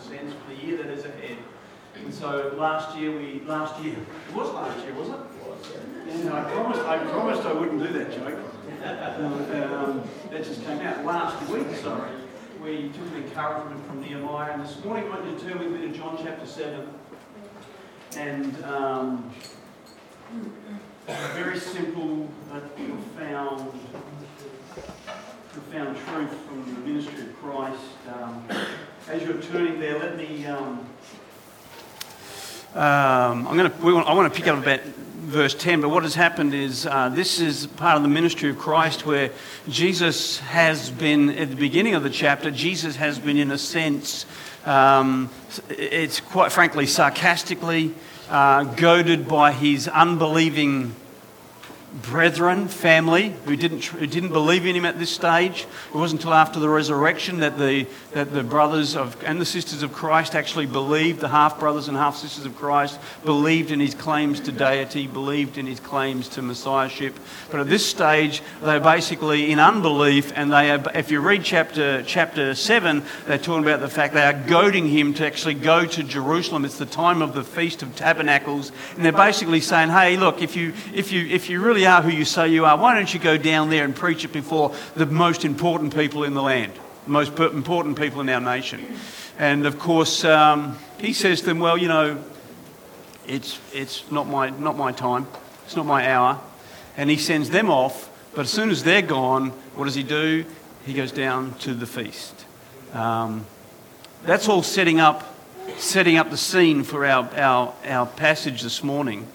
sense, for the year that is ahead. And so last year we, last year, it was last year, wasn't it? And I promised, I promised I wouldn't do that joke. Um, that just came out last week, sorry. We took an encouragement from Nehemiah, and this morning I want to turn with me to John chapter 7. And um, a very simple but profound, profound truth from the ministry of Christ. Um, as you're turning there, let me. Um, um, I'm going to. Want, I want to pick up about verse 10. But what has happened is uh, this is part of the ministry of Christ where Jesus has been at the beginning of the chapter. Jesus has been, in a sense, um, it's quite frankly sarcastically uh, goaded by his unbelieving brethren, family, who didn't, who didn't believe in him at this stage. It wasn't until after the resurrection that the, that the brothers of, and the sisters of Christ actually believed, the half brothers and half sisters of Christ believed in his claims to deity, believed in his claims to messiahship. But at this stage, they're basically in unbelief, and they are, if you read chapter, chapter 7, they're talking about the fact they are goading him to actually go to Jerusalem. It's the time of the Feast of Tabernacles, and they're basically saying, hey, look, if you, if you, if you really really are who you say you are, why don't you go down there and preach it before the most important people in the land, the most important people in our nation? And of course, um, he says to them, well, you know, it's, it's not, my, not my time, it's not my hour. And he sends them off, but as soon as they're gone, what does he do? He goes down to the feast. Um, that's all setting up, setting up the scene for our, our, our passage this morning.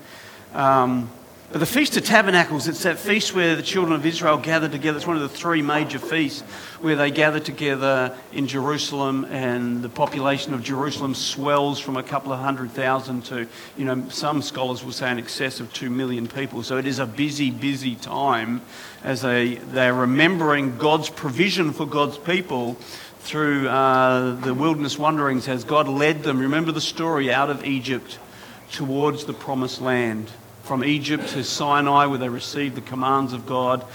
Um, the Feast of Tabernacles, it's that feast where the children of Israel gather together. It's one of the three major feasts where they gather together in Jerusalem, and the population of Jerusalem swells from a couple of hundred thousand to, you know, some scholars will say in excess of two million people. So it is a busy, busy time as they, they're remembering God's provision for God's people through uh, the wilderness wanderings as God led them. Remember the story out of Egypt towards the promised land from Egypt to Sinai, where they received the commands of God.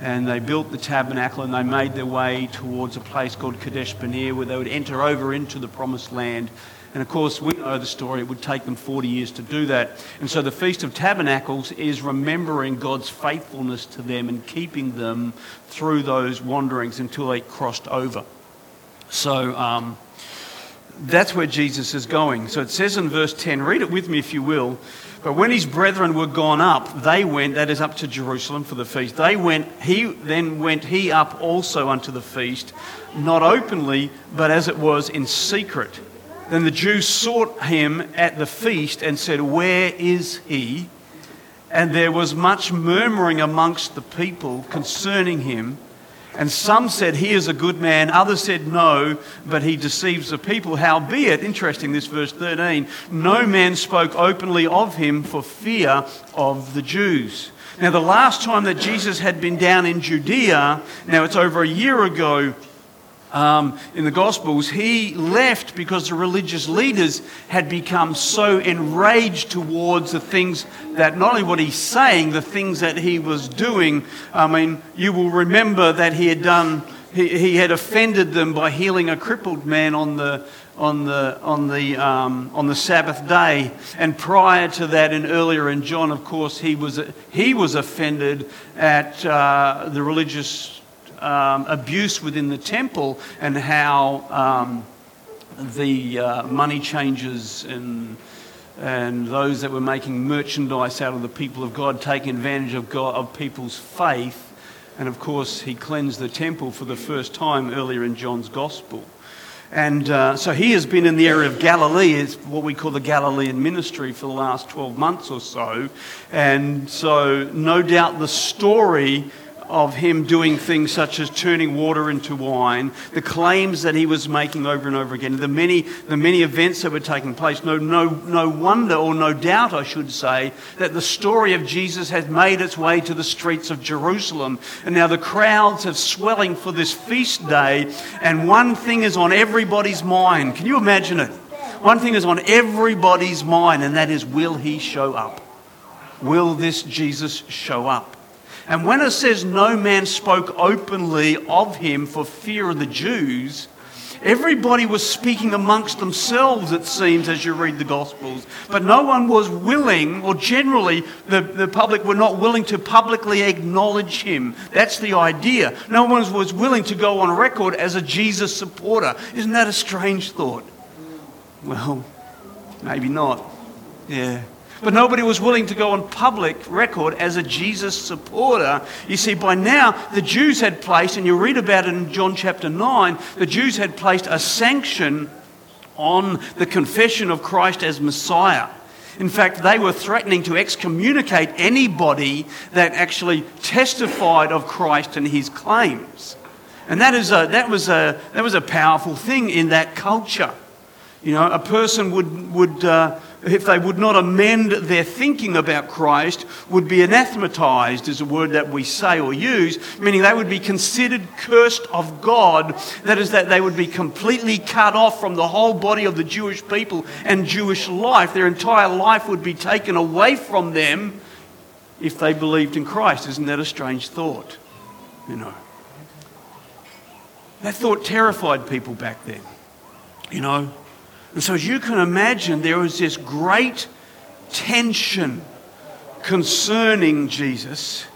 And they built the tabernacle and they made their way towards a place called Kadesh Barnea, where they would enter over into the promised land. And of course, we know the story. It would take them 40 years to do that. And so the Feast of Tabernacles is remembering God's faithfulness to them and keeping them through those wanderings until they crossed over. So um, that's where Jesus is going. So it says in verse 10, read it with me if you will. But when his brethren were gone up, they went, that is up to Jerusalem for the feast. They went, he then went he up also unto the feast, not openly, but as it was in secret. Then the Jews sought him at the feast and said, Where is he? And there was much murmuring amongst the people concerning him. And some said, He is a good man. Others said, No, but he deceives the people. Howbeit, interesting, this verse 13, no man spoke openly of him for fear of the Jews. Now, the last time that Jesus had been down in Judea, now it's over a year ago, um, in the Gospels, he left because the religious leaders had become so enraged towards the things that not only what he's saying, the things that he was doing. I mean, you will remember that he had done, he, he had offended them by healing a crippled man on the on the on the um, on the Sabbath day, and prior to that, and earlier in John, of course, he was he was offended at uh, the religious um, abuse within the temple and how um, the uh, money changers and and those that were making merchandise out of the people of God taking advantage of God of people's faith. And of course, he cleansed the temple for the first time earlier in John's Gospel. And uh, so he has been in the area of Galilee, it's what we call the Galilean ministry for the last 12 months or so. And so, no doubt, the story of him doing things such as turning water into wine, the claims that he was making over and over again, the many, the many events that were taking place. No, no, no wonder or no doubt, I should say, that the story of Jesus has made its way to the streets of Jerusalem. And now the crowds are swelling for this feast day, and one thing is on everybody's mind. Can you imagine it? One thing is on everybody's mind, and that is will he show up? Will this Jesus show up? And when it says no man spoke openly of him for fear of the Jews, Everybody was speaking amongst themselves, it seems, as you read the Gospels. But no one was willing, or generally, the, the public were not willing to publicly acknowledge him. That's the idea. No one was willing to go on record as a Jesus supporter. Isn't that a strange thought? Well, maybe not. Yeah. But nobody was willing to go on public record as a Jesus supporter. You see, by now, the Jews had placed, and you read about it in John chapter 9, the Jews had placed a sanction on the confession of Christ as Messiah. In fact, they were threatening to excommunicate anybody that actually testified of Christ and his claims. And that, is a, that, was, a, that was a powerful thing in that culture. You know, a person would, would uh, if they would not amend their thinking about Christ, would be anathematized, is a word that we say or use, meaning they would be considered cursed of God. That is, that they would be completely cut off from the whole body of the Jewish people and Jewish life. Their entire life would be taken away from them if they believed in Christ. Isn't that a strange thought? You know. That thought terrified people back then. You know, and so, as you can imagine, there was this great tension concerning Jesus.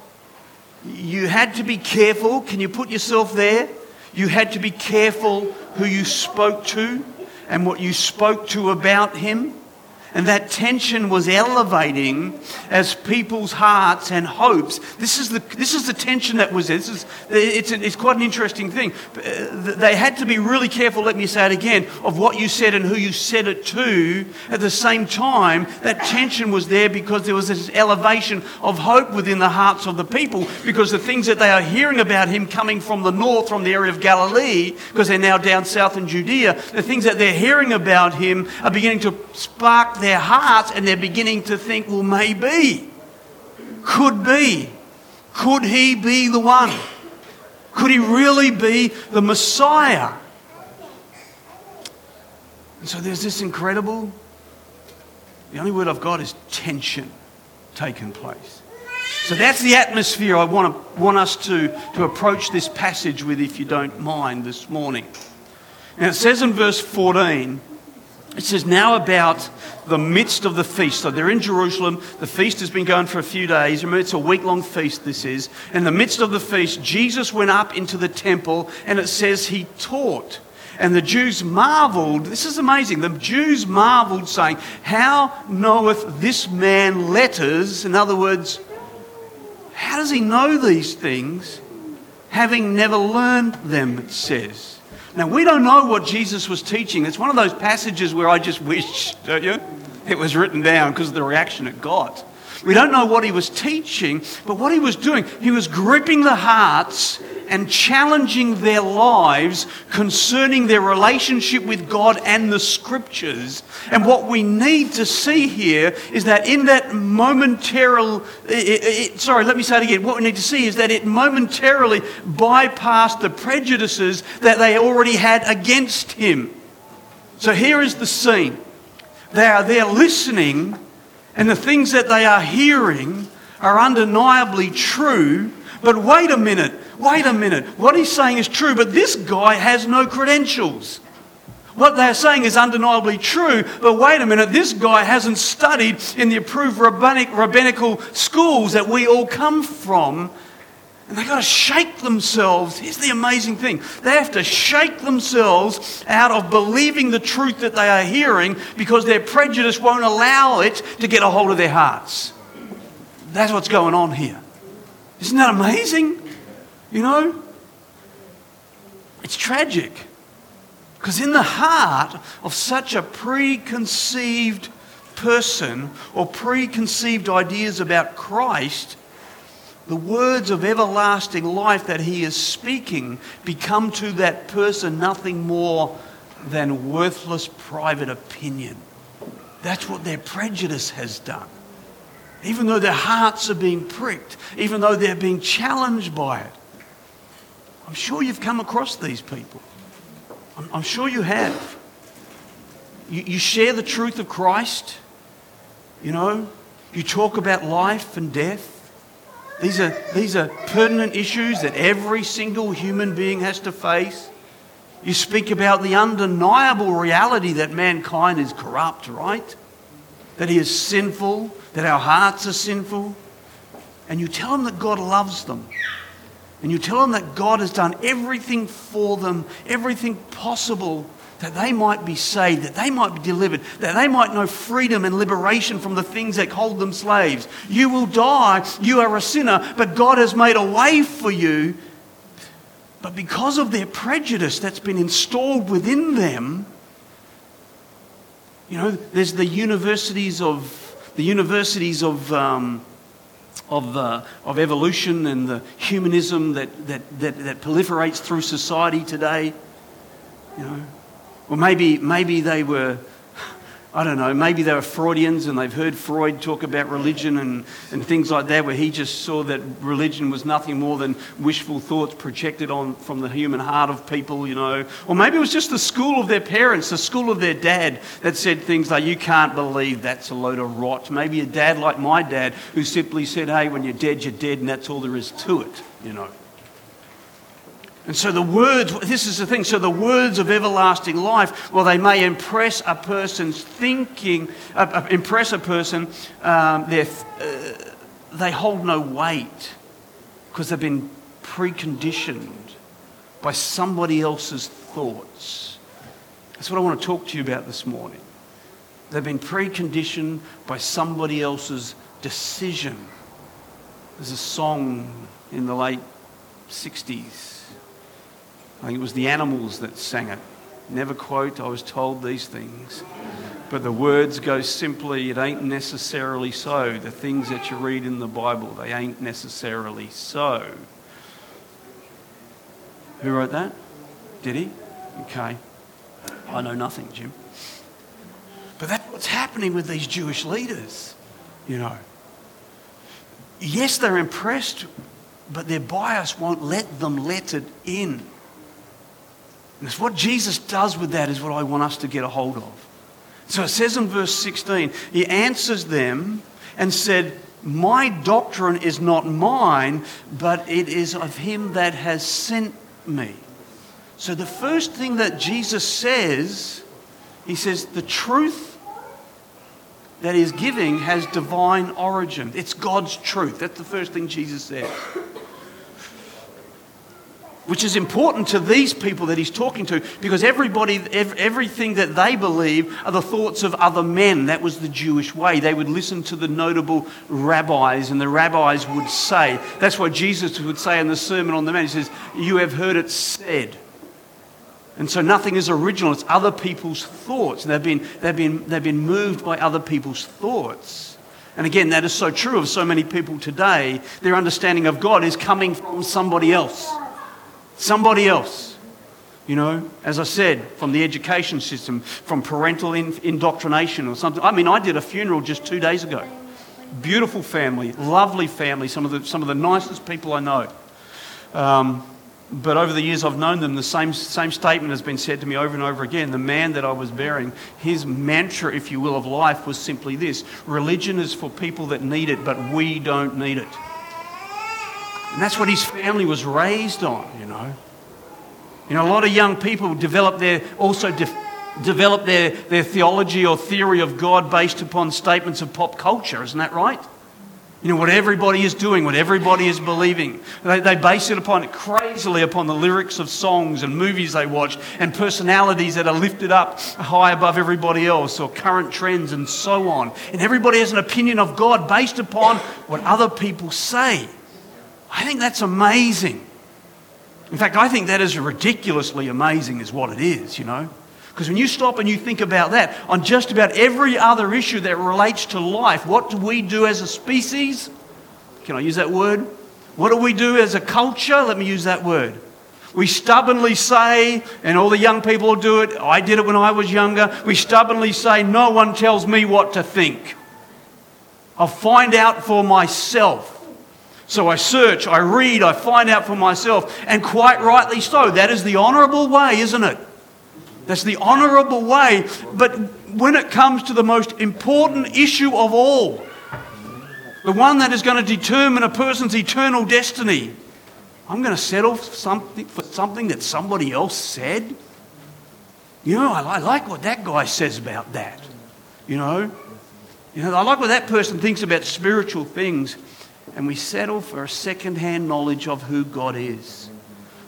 You had to be careful. Can you put yourself there? You had to be careful who you spoke to and what you spoke to about him. And that tension was elevating as people's hearts and hopes. This is the, this is the tension that was there. This is, it's, it's quite an interesting thing. Uh, they had to be really careful, let me say it again, of what you said and who you said it to. At the same time, that tension was there because there was this elevation of hope within the hearts of the people because the things that they are hearing about him coming from the north, from the area of Galilee, because they're now down south in Judea, the things that they're hearing about him are beginning to spark their hearts and they're beginning to think, well, maybe, could be, could he be the one? Could he really be the Messiah? And so there's this incredible, the only word I've got is tension taking place. So that's the atmosphere I want, to, want us to, to approach this passage with, if you don't mind, this morning. Now it says in verse 14, it says, now about the midst of the feast. So they're in Jerusalem. The feast has been going for a few days. Remember, it's a week long feast, this is. In the midst of the feast, Jesus went up into the temple and it says he taught. And the Jews marveled. This is amazing. The Jews marveled, saying, How knoweth this man letters? In other words, how does he know these things, having never learned them, it says. Now, we don't know what Jesus was teaching. It's one of those passages where I just wish, don't you? It was written down because of the reaction it got. We don't know what he was teaching, but what he was doing, he was gripping the hearts and challenging their lives concerning their relationship with God and the scriptures. And what we need to see here is that in that momentarily, sorry, let me say it again. What we need to see is that it momentarily bypassed the prejudices that they already had against him. So here is the scene. They are there listening and the things that they are hearing are undeniably true. But wait a minute, wait a minute. What he's saying is true, but this guy has no credentials. What they're saying is undeniably true, but wait a minute, this guy hasn't studied in the approved rabbinic, rabbinical schools that we all come from. And they've got to shake themselves. Here's the amazing thing they have to shake themselves out of believing the truth that they are hearing because their prejudice won't allow it to get a hold of their hearts. That's what's going on here. Isn't that amazing? You know? It's tragic. Because in the heart of such a preconceived person or preconceived ideas about Christ, the words of everlasting life that he is speaking become to that person nothing more than worthless private opinion. That's what their prejudice has done. Even though their hearts are being pricked, even though they're being challenged by it. I'm sure you've come across these people. I'm, I'm sure you have. You, you share the truth of Christ, you know, you talk about life and death. These are, these are pertinent issues that every single human being has to face. You speak about the undeniable reality that mankind is corrupt, right? That he is sinful, that our hearts are sinful. And you tell them that God loves them. And you tell them that God has done everything for them, everything possible that they might be saved, that they might be delivered, that they might know freedom and liberation from the things that hold them slaves. You will die, you are a sinner, but God has made a way for you. But because of their prejudice that's been installed within them, you know, there's the universities of the universities of um, of, uh, of evolution and the humanism that, that, that, that proliferates through society today. You know, or maybe, maybe they were, I don't know, maybe they were Freudians and they've heard Freud talk about religion and, and things like that, where he just saw that religion was nothing more than wishful thoughts projected on from the human heart of people, you know. Or maybe it was just the school of their parents, the school of their dad, that said things like, You can't believe that's a load of rot. Maybe a dad like my dad who simply said, Hey, when you're dead, you're dead, and that's all there is to it, you know. And so the words, this is the thing, so the words of everlasting life, well, they may impress a person's thinking, uh, impress a person, um, uh, they hold no weight because they've been preconditioned by somebody else's thoughts. That's what I want to talk to you about this morning. They've been preconditioned by somebody else's decision. There's a song in the late 60s I think it was the animals that sang it. Never quote, I was told these things. But the words go simply, it ain't necessarily so. The things that you read in the Bible, they ain't necessarily so. Who wrote that? Did he? Okay. I know nothing, Jim. But that's what's happening with these Jewish leaders, you know. Yes, they're impressed, but their bias won't let them let it in. And it's what Jesus does with that is what I want us to get a hold of. So it says in verse 16, he answers them and said, My doctrine is not mine, but it is of him that has sent me. So the first thing that Jesus says, he says, the truth that he's giving has divine origin. It's God's truth. That's the first thing Jesus says which is important to these people that he's talking to because everybody, everything that they believe are the thoughts of other men. That was the Jewish way. They would listen to the notable rabbis, and the rabbis would say, that's what Jesus would say in the Sermon on the Mount. He says, You have heard it said. And so nothing is original, it's other people's thoughts. They've been, they've been, they've been moved by other people's thoughts. And again, that is so true of so many people today. Their understanding of God is coming from somebody else somebody else. You know, as I said, from the education system, from parental in- indoctrination or something. I mean, I did a funeral just two days ago. Beautiful family, lovely family, some of the, some of the nicest people I know. Um, but over the years I've known them, the same, same statement has been said to me over and over again. The man that I was burying, his mantra, if you will, of life was simply this religion is for people that need it, but we don't need it. And that's what his family was raised on, you know. You know, a lot of young people develop their, also de- develop their, their theology or theory of God based upon statements of pop culture, isn't that right? You know, what everybody is doing, what everybody is believing. They, they base it upon it crazily upon the lyrics of songs and movies they watch and personalities that are lifted up high above everybody else or current trends and so on. And everybody has an opinion of God based upon what other people say. I think that's amazing. In fact, I think that is ridiculously amazing, is what it is, you know. Because when you stop and you think about that, on just about every other issue that relates to life, what do we do as a species? Can I use that word? What do we do as a culture? Let me use that word. We stubbornly say, and all the young people do it, I did it when I was younger. We stubbornly say, No one tells me what to think. I'll find out for myself. So I search, I read, I find out for myself, and quite rightly so. That is the honourable way, isn't it? That's the honourable way. But when it comes to the most important issue of all, the one that is going to determine a person's eternal destiny, I'm going to settle something for something that somebody else said. You know, I like what that guy says about that. You know, you know, I like what that person thinks about spiritual things. And we settle for a second-hand knowledge of who God is.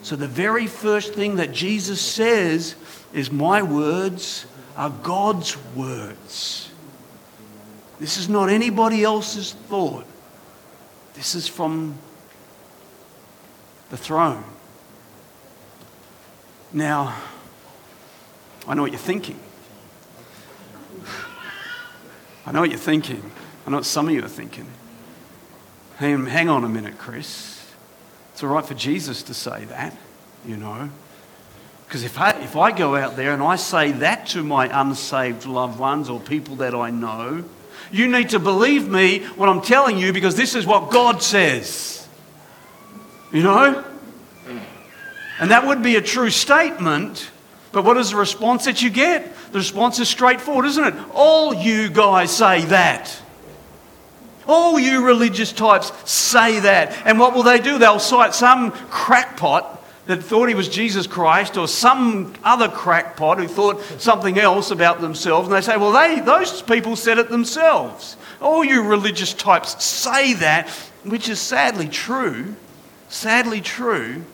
So the very first thing that Jesus says is, My words are God's words. This is not anybody else's thought. This is from the throne. Now, I know what you're thinking. I know what you're thinking. I know what some of you are thinking. Hang, on a minute, Chris. It's all right for Jesus to say that, you know. Because if I, if I go out there and I say that to my unsaved loved ones or people that I know, you need to believe me when I'm telling you because this is what God says. You know? And that would be a true statement, but what is the response that you get? The response is straightforward, isn't it? All you guys say that. All you religious types say that. And what will they do? They'll cite some crackpot that thought he was Jesus Christ or some other crackpot who thought something else about themselves. And they say, well, they, those people said it themselves. All you religious types say that, which is sadly true. Sadly true.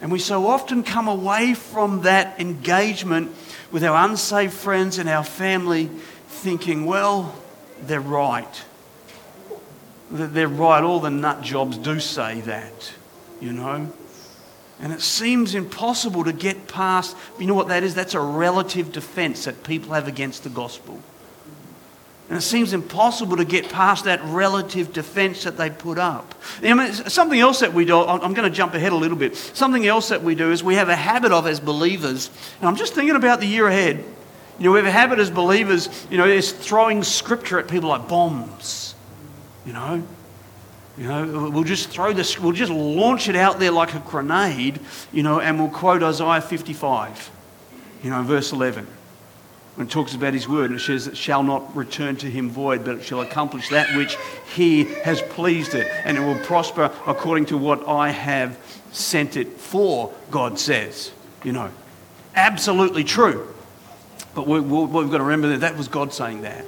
And we so often come away from that engagement with our unsaved friends and our family thinking, well, they're right. They're right. All the nut jobs do say that, you know. And it seems impossible to get past. You know what that is? That's a relative defense that people have against the gospel. And it seems impossible to get past that relative defense that they put up. I mean, something else that we do, I'm going to jump ahead a little bit. Something else that we do is we have a habit of, as believers, and I'm just thinking about the year ahead. You know, we have a habit as believers, you know, is throwing scripture at people like bombs. You know, you know, we'll just throw this, we'll just launch it out there like a grenade, you know, and we'll quote Isaiah 55, you know, verse 11. When it talks about his word, and it says, It shall not return to him void, but it shall accomplish that which he has pleased it, and it will prosper according to what I have sent it for, God says. You know, absolutely true. But we, we've got to remember that that was God saying that.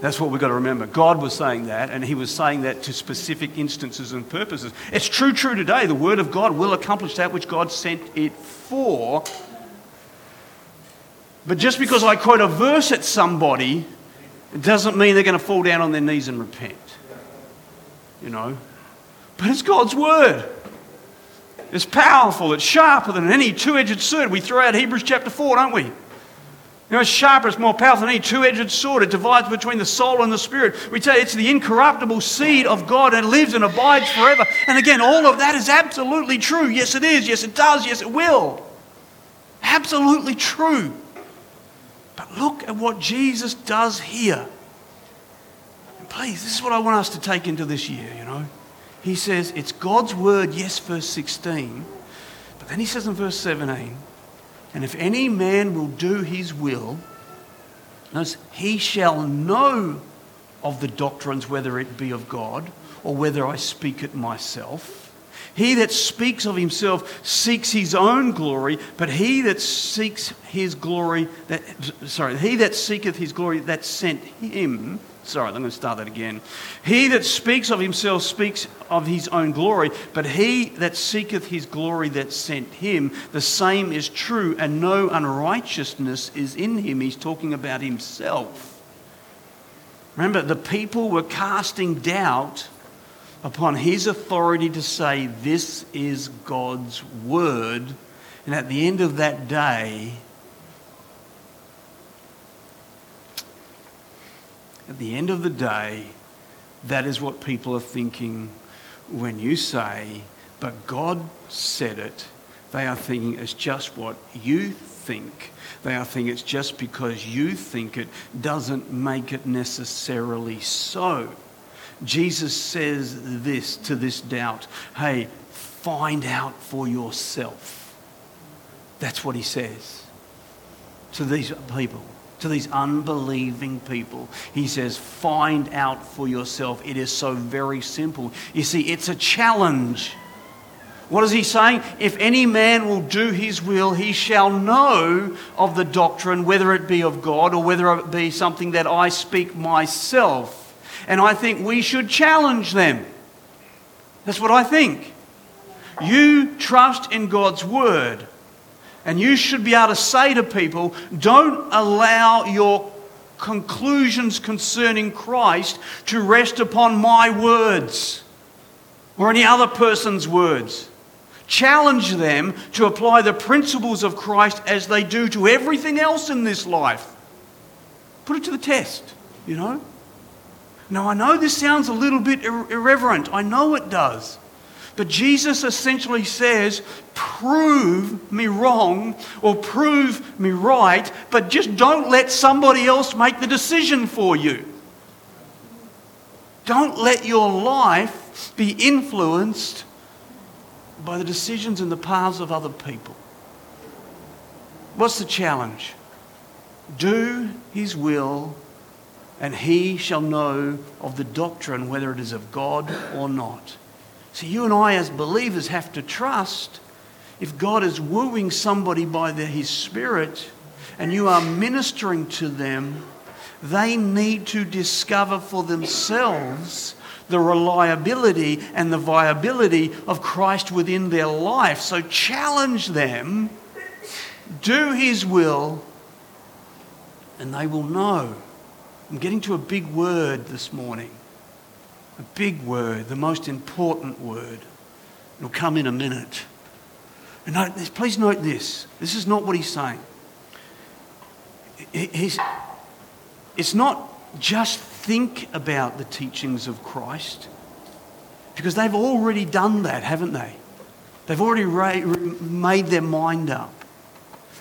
That's what we've got to remember. God was saying that, and He was saying that to specific instances and purposes. It's true, true today. The Word of God will accomplish that which God sent it for. But just because I quote a verse at somebody, it doesn't mean they're going to fall down on their knees and repent. You know? But it's God's Word. It's powerful, it's sharper than any two edged sword. We throw out Hebrews chapter 4, don't we? You know, it's sharper, it's more powerful than any two edged sword. It divides between the soul and the spirit. We say it's the incorruptible seed of God and lives and abides forever. And again, all of that is absolutely true. Yes, it is. Yes, it does. Yes, it will. Absolutely true. But look at what Jesus does here. And please, this is what I want us to take into this year, you know. He says, it's God's word, yes, verse 16. But then he says in verse 17, and if any man will do his will, notice, he shall know of the doctrines, whether it be of God or whether I speak it myself. He that speaks of himself seeks his own glory, but he that seeks his glory, that, sorry, he that seeketh his glory that sent him Sorry, I'm going to start that again. He that speaks of himself speaks of his own glory, but he that seeketh his glory that sent him, the same is true, and no unrighteousness is in him. He's talking about himself. Remember, the people were casting doubt upon his authority to say, This is God's word. And at the end of that day, At the end of the day, that is what people are thinking when you say, but God said it. They are thinking it's just what you think. They are thinking it's just because you think it doesn't make it necessarily so. Jesus says this to this doubt hey, find out for yourself. That's what he says to these people to these unbelieving people. He says, Find out for yourself. It is so very simple. You see, it's a challenge. What is he saying? If any man will do his will, he shall know of the doctrine, whether it be of God or whether it be something that I speak myself. And I think we should challenge them. That's what I think. You trust in God's word. And you should be able to say to people, don't allow your conclusions concerning Christ to rest upon my words or any other person's words. Challenge them to apply the principles of Christ as they do to everything else in this life. Put it to the test, you know? Now, I know this sounds a little bit irreverent. I know it does. But Jesus essentially says, prove me wrong or prove me right, but just don't let somebody else make the decision for you. Don't let your life be influenced by the decisions and the paths of other people. What's the challenge? Do his will, and he shall know of the doctrine whether it is of God or not. See, you and I, as believers, have to trust if God is wooing somebody by the, his Spirit and you are ministering to them, they need to discover for themselves the reliability and the viability of Christ within their life. So challenge them, do His will, and they will know. I'm getting to a big word this morning. A big word, the most important word. It'll come in a minute. And note, please note this. This is not what he's saying. He's, it's not just think about the teachings of Christ, because they've already done that, haven't they? They've already made their mind up.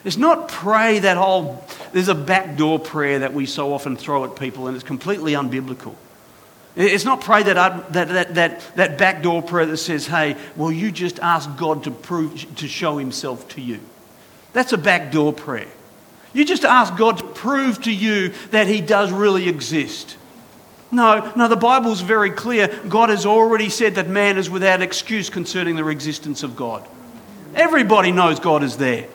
It's not pray that whole, there's a backdoor prayer that we so often throw at people, and it's completely unbiblical. It's not pray that, that, that, that, that backdoor prayer that says, hey, well, you just ask God to, prove, to show himself to you. That's a backdoor prayer. You just ask God to prove to you that he does really exist. No, no, the Bible's very clear. God has already said that man is without excuse concerning the existence of God. Everybody knows God is there.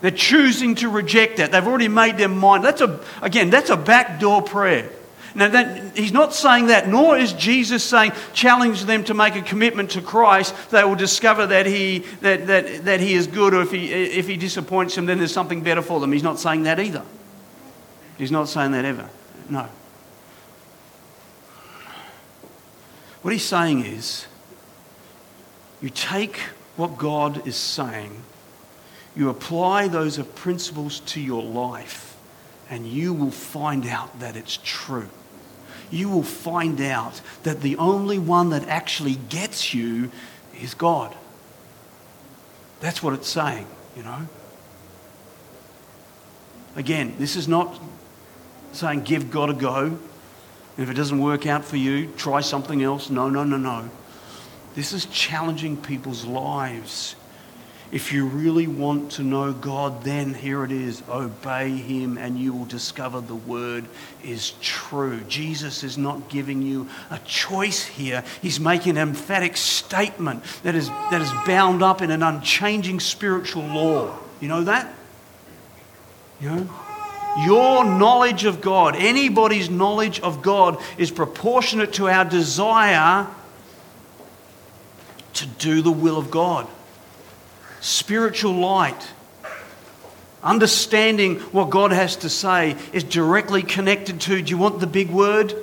They're choosing to reject that. They've already made their mind. That's a, again, that's a backdoor prayer. Now, that, he's not saying that, nor is Jesus saying, challenge them to make a commitment to Christ. They will discover that he, that, that, that he is good, or if he, if he disappoints them, then there's something better for them. He's not saying that either. He's not saying that ever. No. What he's saying is, you take what God is saying, you apply those principles to your life, and you will find out that it's true you will find out that the only one that actually gets you is God. That's what it's saying, you know. Again, this is not saying give God a go. And if it doesn't work out for you, try something else. No, no, no, no. This is challenging people's lives if you really want to know God, then here it is obey Him, and you will discover the Word is true. Jesus is not giving you a choice here, He's making an emphatic statement that is, that is bound up in an unchanging spiritual law. You know that? You know? Your knowledge of God, anybody's knowledge of God, is proportionate to our desire to do the will of God spiritual light. Understanding what God has to say is directly connected to do you want the big word?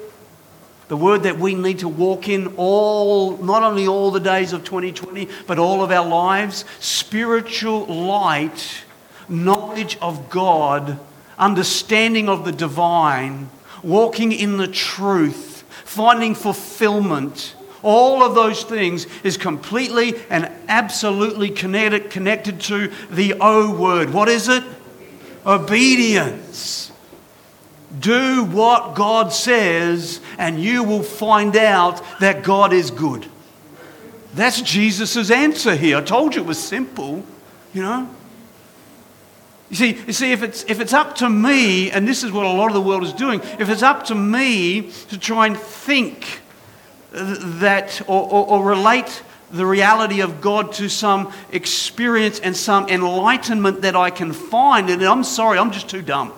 The word that we need to walk in all, not only all the days of 2020, but all of our lives. Spiritual light, knowledge of God, understanding of the divine, walking in the truth, finding fulfillment all of those things is completely and absolutely connected, connected to the O word. What is it? Obedience. Do what God says, and you will find out that God is good. That's Jesus' answer here. I told you it was simple, you know. You see, you see if, it's, if it's up to me, and this is what a lot of the world is doing, if it's up to me to try and think that or, or, or relate the reality of God to some experience and some enlightenment that I can find. And I'm sorry, I'm just too dumb.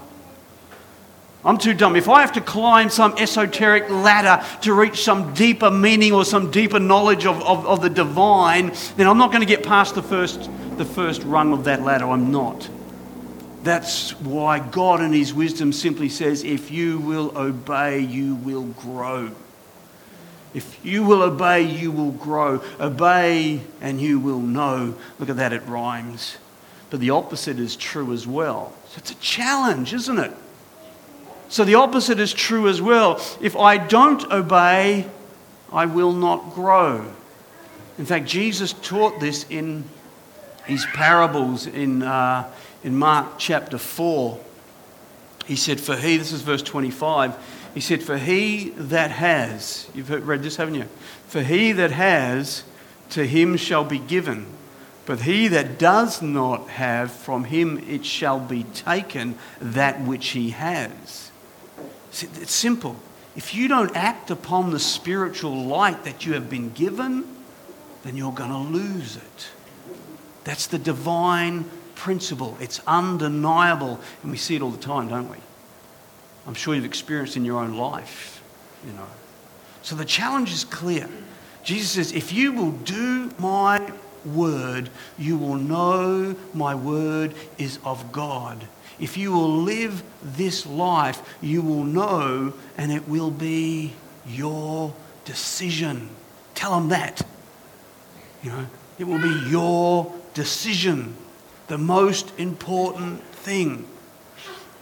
I'm too dumb. If I have to climb some esoteric ladder to reach some deeper meaning or some deeper knowledge of, of, of the divine, then I'm not going to get past the first, the first rung of that ladder. I'm not. That's why God, in His wisdom, simply says, If you will obey, you will grow. If you will obey, you will grow. Obey and you will know. Look at that, it rhymes. But the opposite is true as well. So it's a challenge, isn't it? So the opposite is true as well. If I don't obey, I will not grow. In fact, Jesus taught this in his parables in, uh, in Mark chapter 4. He said, For he, this is verse 25, he said, For he that has, you've read this, haven't you? For he that has, to him shall be given. But he that does not have, from him it shall be taken that which he has. It's simple. If you don't act upon the spiritual light that you have been given, then you're going to lose it. That's the divine principle. It's undeniable. And we see it all the time, don't we? I'm sure you've experienced in your own life, you know. So the challenge is clear. Jesus says, if you will do my word, you will know my word is of God. If you will live this life, you will know, and it will be your decision. Tell them that. You know, it will be your decision, the most important thing.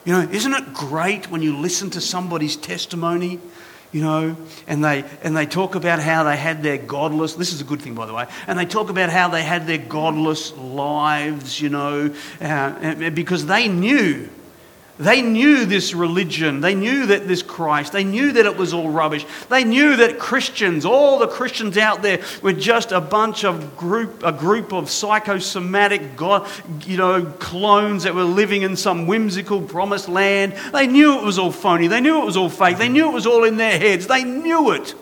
You know, isn't it great when you listen to somebody's testimony, you know, and they, and they talk about how they had their godless, this is a good thing, by the way, and they talk about how they had their godless lives, you know, uh, because they knew they knew this religion. They knew that this Christ. They knew that it was all rubbish. They knew that Christians, all the Christians out there, were just a bunch of group, a group of psychosomatic, God, you know, clones that were living in some whimsical promised land. They knew it was all phony. They knew it was all fake. They knew it was all in their heads. They knew it.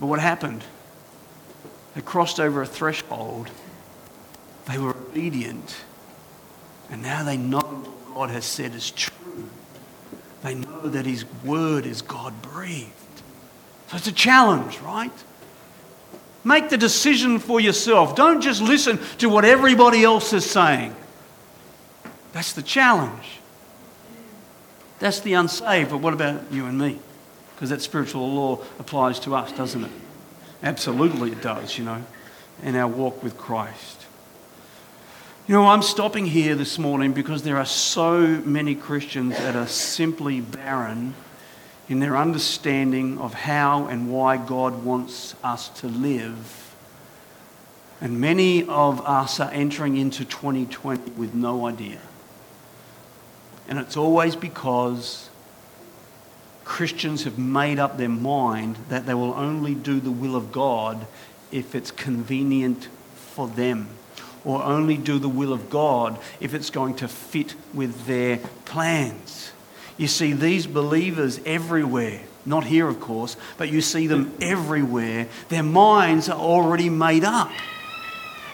But what happened? They crossed over a threshold. They were obedient. And now they know God has said is true. They know that His word is God breathed. So it's a challenge, right? Make the decision for yourself. Don't just listen to what everybody else is saying. That's the challenge. That's the unsaved, but what about you and me? Because that spiritual law applies to us, doesn't it? Absolutely, it does, you know, in our walk with Christ. You know, I'm stopping here this morning because there are so many Christians that are simply barren in their understanding of how and why God wants us to live. And many of us are entering into 2020 with no idea. And it's always because Christians have made up their mind that they will only do the will of God if it's convenient for them or only do the will of God if it's going to fit with their plans. You see these believers everywhere, not here, of course, but you see them everywhere. Their minds are already made up.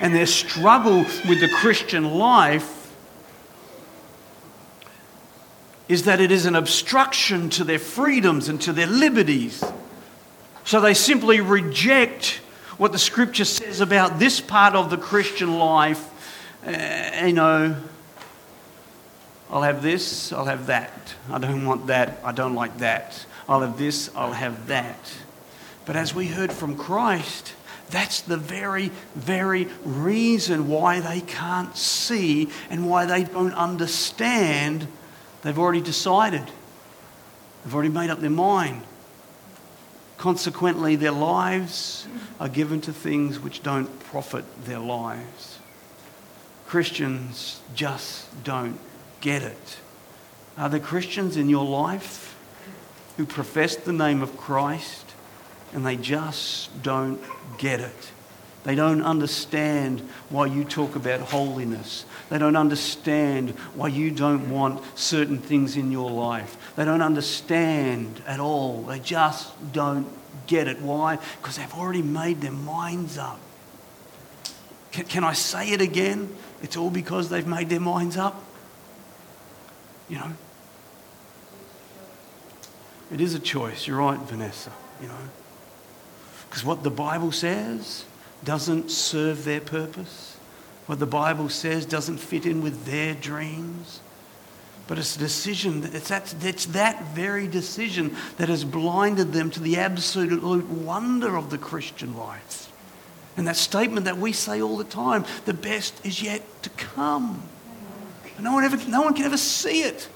And their struggle with the Christian life is that it is an obstruction to their freedoms and to their liberties. So they simply reject what the scripture says about this part of the Christian life. Uh, you know, I'll have this, I'll have that. I don't want that, I don't like that. I'll have this, I'll have that. But as we heard from Christ, that's the very, very reason why they can't see and why they don't understand. They've already decided, they've already made up their mind. Consequently, their lives are given to things which don't profit their lives. Christians just don't get it. Are there Christians in your life who profess the name of Christ and they just don't get it? They don't understand why you talk about holiness. They don't understand why you don't want certain things in your life. They don't understand at all. They just don't get it. Why? Because they've already made their minds up. Can, can I say it again? It's all because they've made their minds up. You know? It is a choice. You're right, Vanessa. You know? Because what the Bible says doesn't serve their purpose. What the Bible says doesn't fit in with their dreams. But it's a decision, it's that, it's that very decision that has blinded them to the absolute wonder of the Christian life. And that statement that we say all the time the best is yet to come. No one, ever, no one can ever see it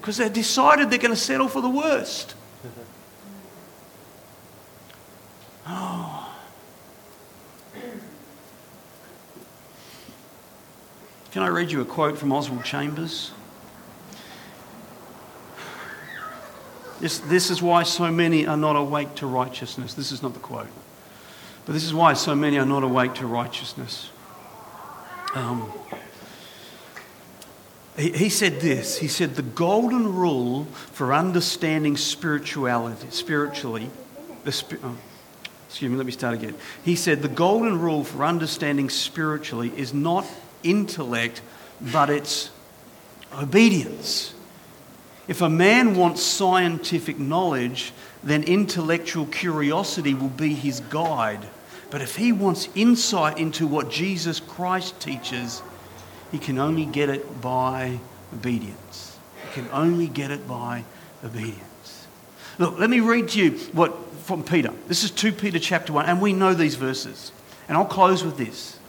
because they've decided they're going to settle for the worst. Oh. Can I read you a quote from Oswald Chambers? This, this is why so many are not awake to righteousness. This is not the quote. But this is why so many are not awake to righteousness. Um, he, he said this. He said, The golden rule for understanding spirituality, spiritually, the, oh, excuse me, let me start again. He said, The golden rule for understanding spiritually is not intellect, but it's obedience. If a man wants scientific knowledge, then intellectual curiosity will be his guide. But if he wants insight into what Jesus Christ teaches, he can only get it by obedience. He can only get it by obedience. Look, let me read to you what from Peter. This is 2 Peter chapter 1, and we know these verses. And I'll close with this.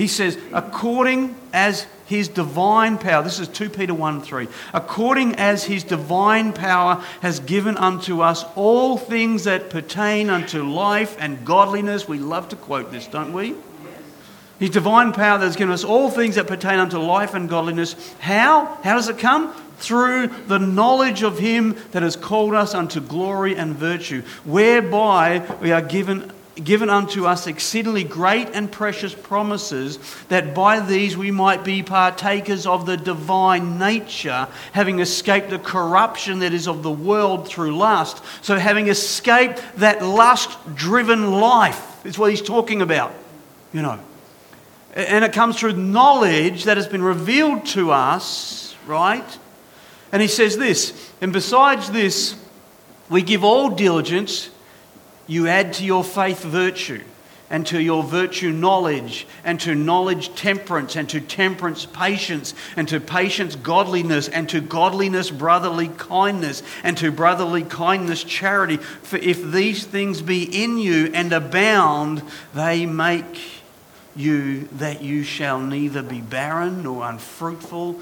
He says, according as his divine power, this is 2 Peter 1 3, according as his divine power has given unto us all things that pertain unto life and godliness. We love to quote this, don't we? His divine power that has given us all things that pertain unto life and godliness. How? How does it come? Through the knowledge of him that has called us unto glory and virtue, whereby we are given given unto us exceedingly great and precious promises, that by these we might be partakers of the divine nature, having escaped the corruption that is of the world through lust. So, having escaped that lust driven life, is what he's talking about, you know. And it comes through knowledge that has been revealed to us, right? And he says this, and besides this, we give all diligence you add to your faith virtue, and to your virtue knowledge, and to knowledge temperance, and to temperance patience, and to patience godliness, and to godliness brotherly kindness, and to brotherly kindness charity. For if these things be in you and abound, they make you that you shall neither be barren nor unfruitful.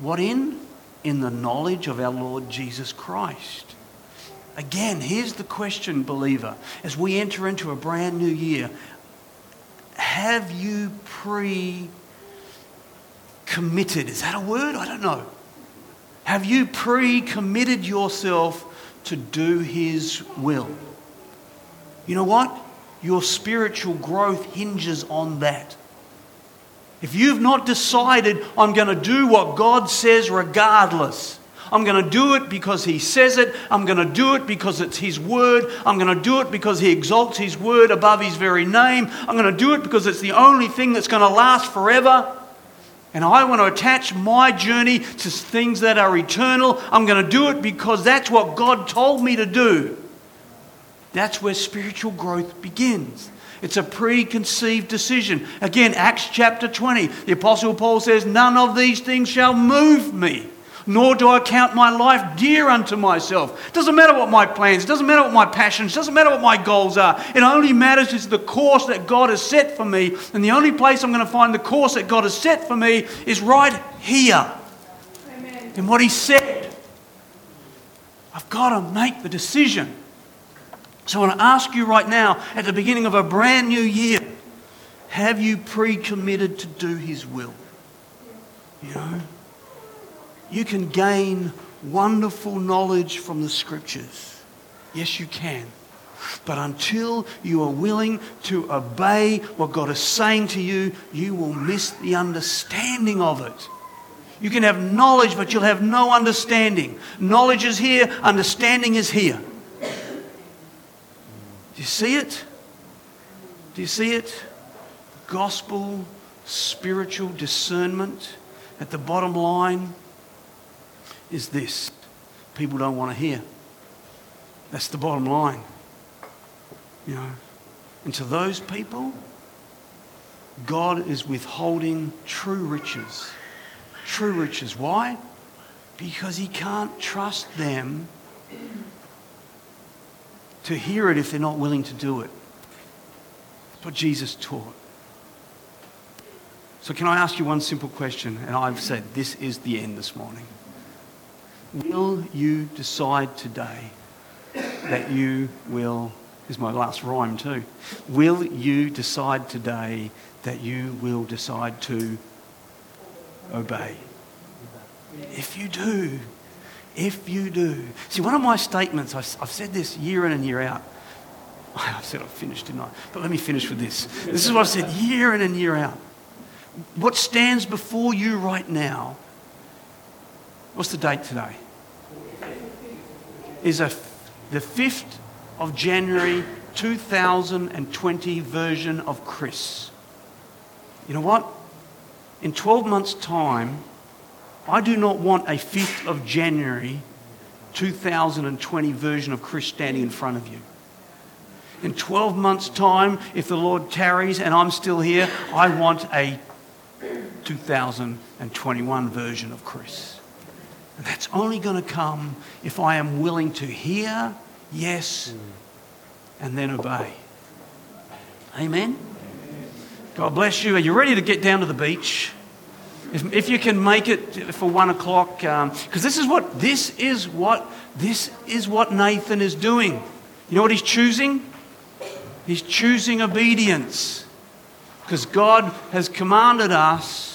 What in? In the knowledge of our Lord Jesus Christ. Again, here's the question, believer, as we enter into a brand new year. Have you pre committed? Is that a word? I don't know. Have you pre committed yourself to do His will? You know what? Your spiritual growth hinges on that. If you've not decided, I'm going to do what God says regardless, I'm going to do it because He says it. I'm going to do it because it's His word. I'm going to do it because He exalts His word above His very name. I'm going to do it because it's the only thing that's going to last forever. And I want to attach my journey to things that are eternal. I'm going to do it because that's what God told me to do. That's where spiritual growth begins. It's a preconceived decision. Again, Acts chapter 20, the Apostle Paul says, None of these things shall move me nor do I count my life dear unto myself. It doesn't matter what my plans, it doesn't matter what my passions, it doesn't matter what my goals are. It only matters is the course that God has set for me. And the only place I'm going to find the course that God has set for me is right here. Amen. In what He said. I've got to make the decision. So I want to ask you right now, at the beginning of a brand new year, have you pre committed to do His will? You know? You can gain wonderful knowledge from the scriptures. Yes, you can. But until you are willing to obey what God is saying to you, you will miss the understanding of it. You can have knowledge, but you'll have no understanding. Knowledge is here, understanding is here. Do you see it? Do you see it? Gospel, spiritual discernment at the bottom line is this people don't want to hear. That's the bottom line. You know, and to those people, God is withholding true riches. True riches. Why? Because He can't trust them to hear it if they're not willing to do it. That's what Jesus taught. So, can I ask you one simple question? And I've said this is the end this morning. Will you decide today that you will, is my last rhyme too, will you decide today that you will decide to obey? If you do, if you do. See, one of my statements, I've said this year in and year out. I've said I've finished, didn't I? But let me finish with this. This is what I've said year in and year out. What stands before you right now, what's the date today? Is a, the 5th of January 2020 version of Chris. You know what? In 12 months' time, I do not want a 5th of January 2020 version of Chris standing in front of you. In 12 months' time, if the Lord tarries and I'm still here, I want a 2021 version of Chris. That's only going to come if I am willing to hear, yes, and then obey. Amen? God bless you. Are you ready to get down to the beach? If, if you can make it for one o'clock, because um, this is what this is what this is what Nathan is doing. You know what he's choosing? He's choosing obedience, because God has commanded us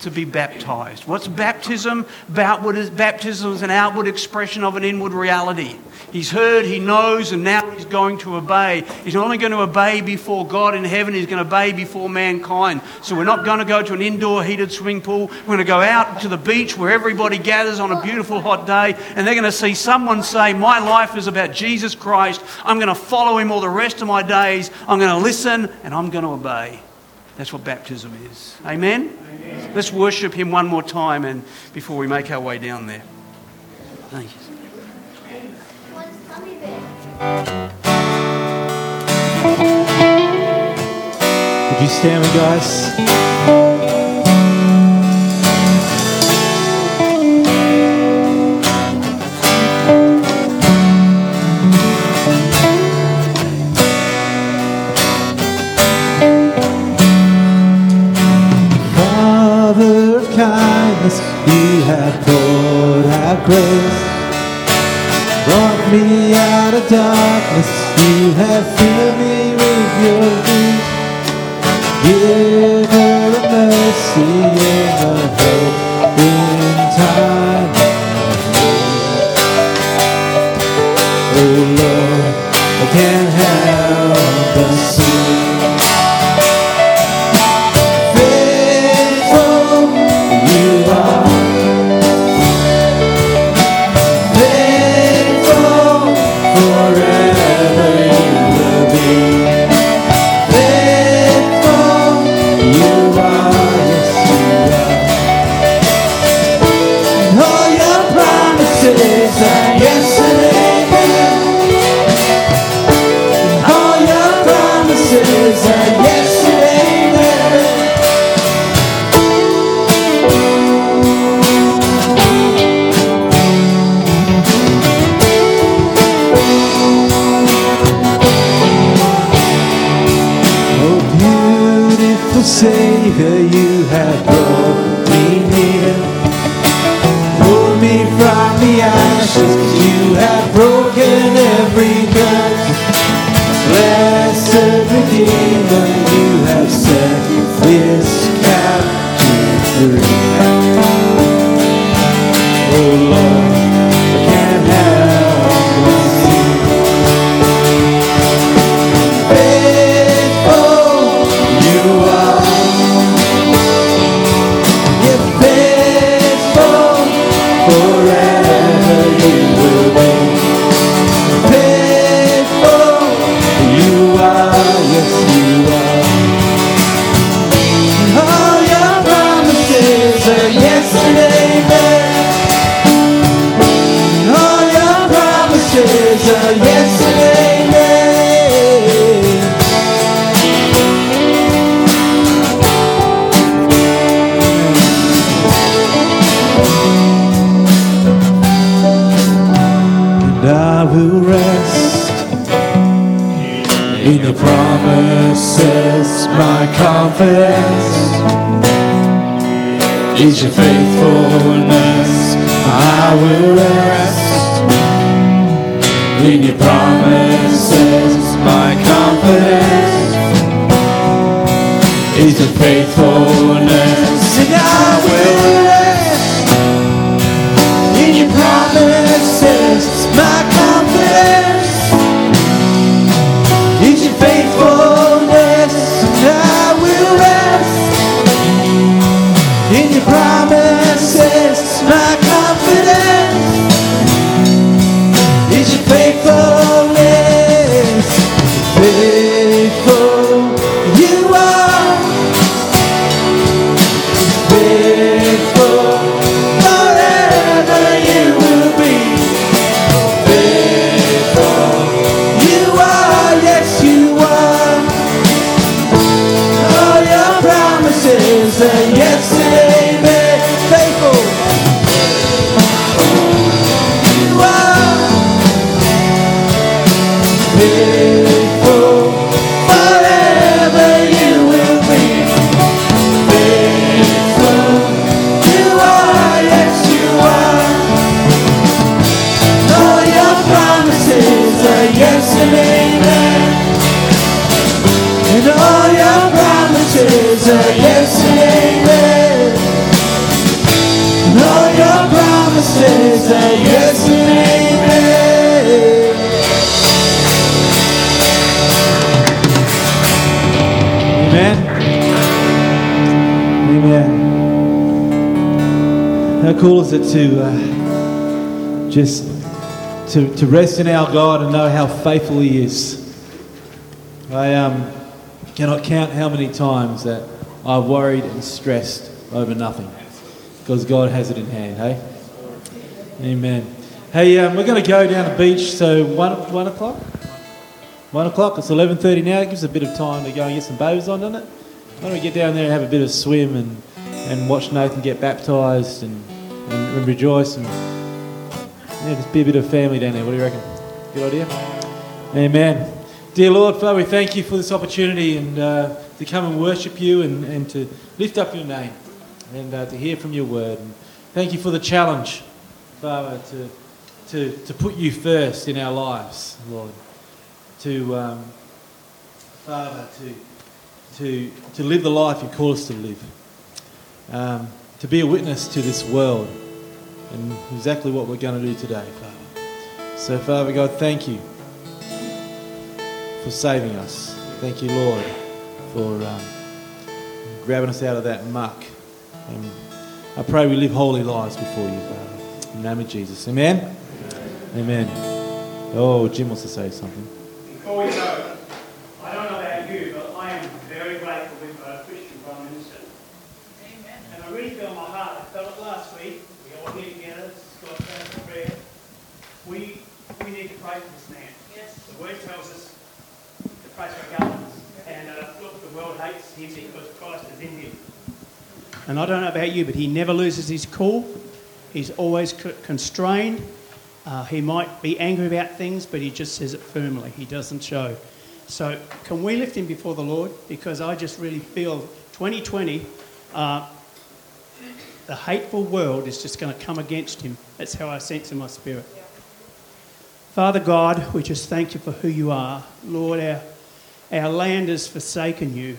to be baptized. What's baptism? Baptism is an outward expression of an inward reality. He's heard, he knows, and now he's going to obey. He's not only going to obey before God in heaven, he's going to obey before mankind. So we're not going to go to an indoor heated swimming pool. We're going to go out to the beach where everybody gathers on a beautiful hot day, and they're going to see someone say, My life is about Jesus Christ. I'm going to follow him all the rest of my days. I'm going to listen, and I'm going to obey. That's what baptism is. Amen? Amen? Let's worship Him one more time and before we make our way down there. Thank you. Would you stand with You your faithfulness. It to uh, just to, to rest in our God and know how faithful He is? I um, cannot count how many times that I've worried and stressed over nothing because God has it in hand, hey? Amen. Hey, um, we're going to go down the beach, so one, one o'clock? One o'clock, it's 11.30 now, it gives a bit of time to go and get some bows on, doesn't it? Why don't we get down there and have a bit of swim and, and watch Nathan get baptised and, and, and rejoice and yeah, just be a bit of family down there. What do you reckon? Good idea? Amen. Dear Lord, Father, we thank you for this opportunity and uh, to come and worship you and, and to lift up your name and uh, to hear from your word. And thank you for the challenge, Father, to, to, to put you first in our lives, Lord. To, um, Father, to, to, to live the life you call us to live. Um, to be a witness to this world and exactly what we're going to do today, Father. So, Father God, thank you for saving us. Thank you, Lord, for um, grabbing us out of that muck. And I pray we live holy lives before you, Father. In the name of Jesus. Amen? Amen. Oh, Jim wants to say something. Before we go, I don't know about you, but I am very grateful we've got a Christian Prime Minister. And I really feel in my heart, I felt it last week, we all here together, Scott praying prayer. We, we need to pray for this man. Yes. The word tells us to pray for governments. And uh, look, the world hates him because Christ is in him. And I don't know about you, but he never loses his cool. He's always c- constrained. Uh, he might be angry about things, but he just says it firmly. He doesn't show. So, can we lift him before the Lord? Because I just really feel 2020, uh, the hateful world is just going to come against him. That's how I sense in my spirit. Father God, we just thank you for who you are. Lord, our, our land has forsaken you.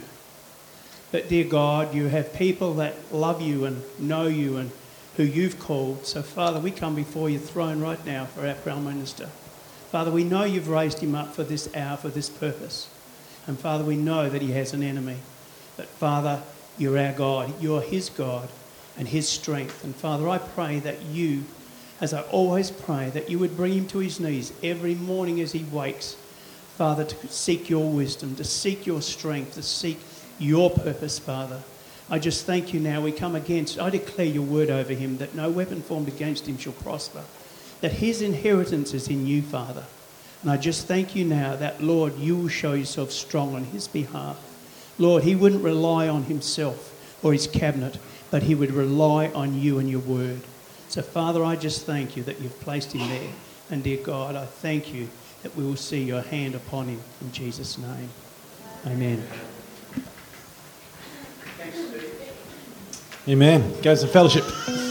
But, dear God, you have people that love you and know you and who you've called. So, Father, we come before your throne right now for our Prime Minister. Father, we know you've raised him up for this hour, for this purpose. And, Father, we know that he has an enemy. But, Father, you're our God. You're his God and his strength. And, Father, I pray that you, as I always pray, that you would bring him to his knees every morning as he wakes. Father, to seek your wisdom, to seek your strength, to seek your purpose, Father. I just thank you now. We come against, I declare your word over him that no weapon formed against him shall prosper, that his inheritance is in you, Father. And I just thank you now that, Lord, you will show yourself strong on his behalf. Lord, he wouldn't rely on himself or his cabinet, but he would rely on you and your word. So, Father, I just thank you that you've placed him there. And, dear God, I thank you that we will see your hand upon him in Jesus' name. Amen. Amen. Goes the fellowship.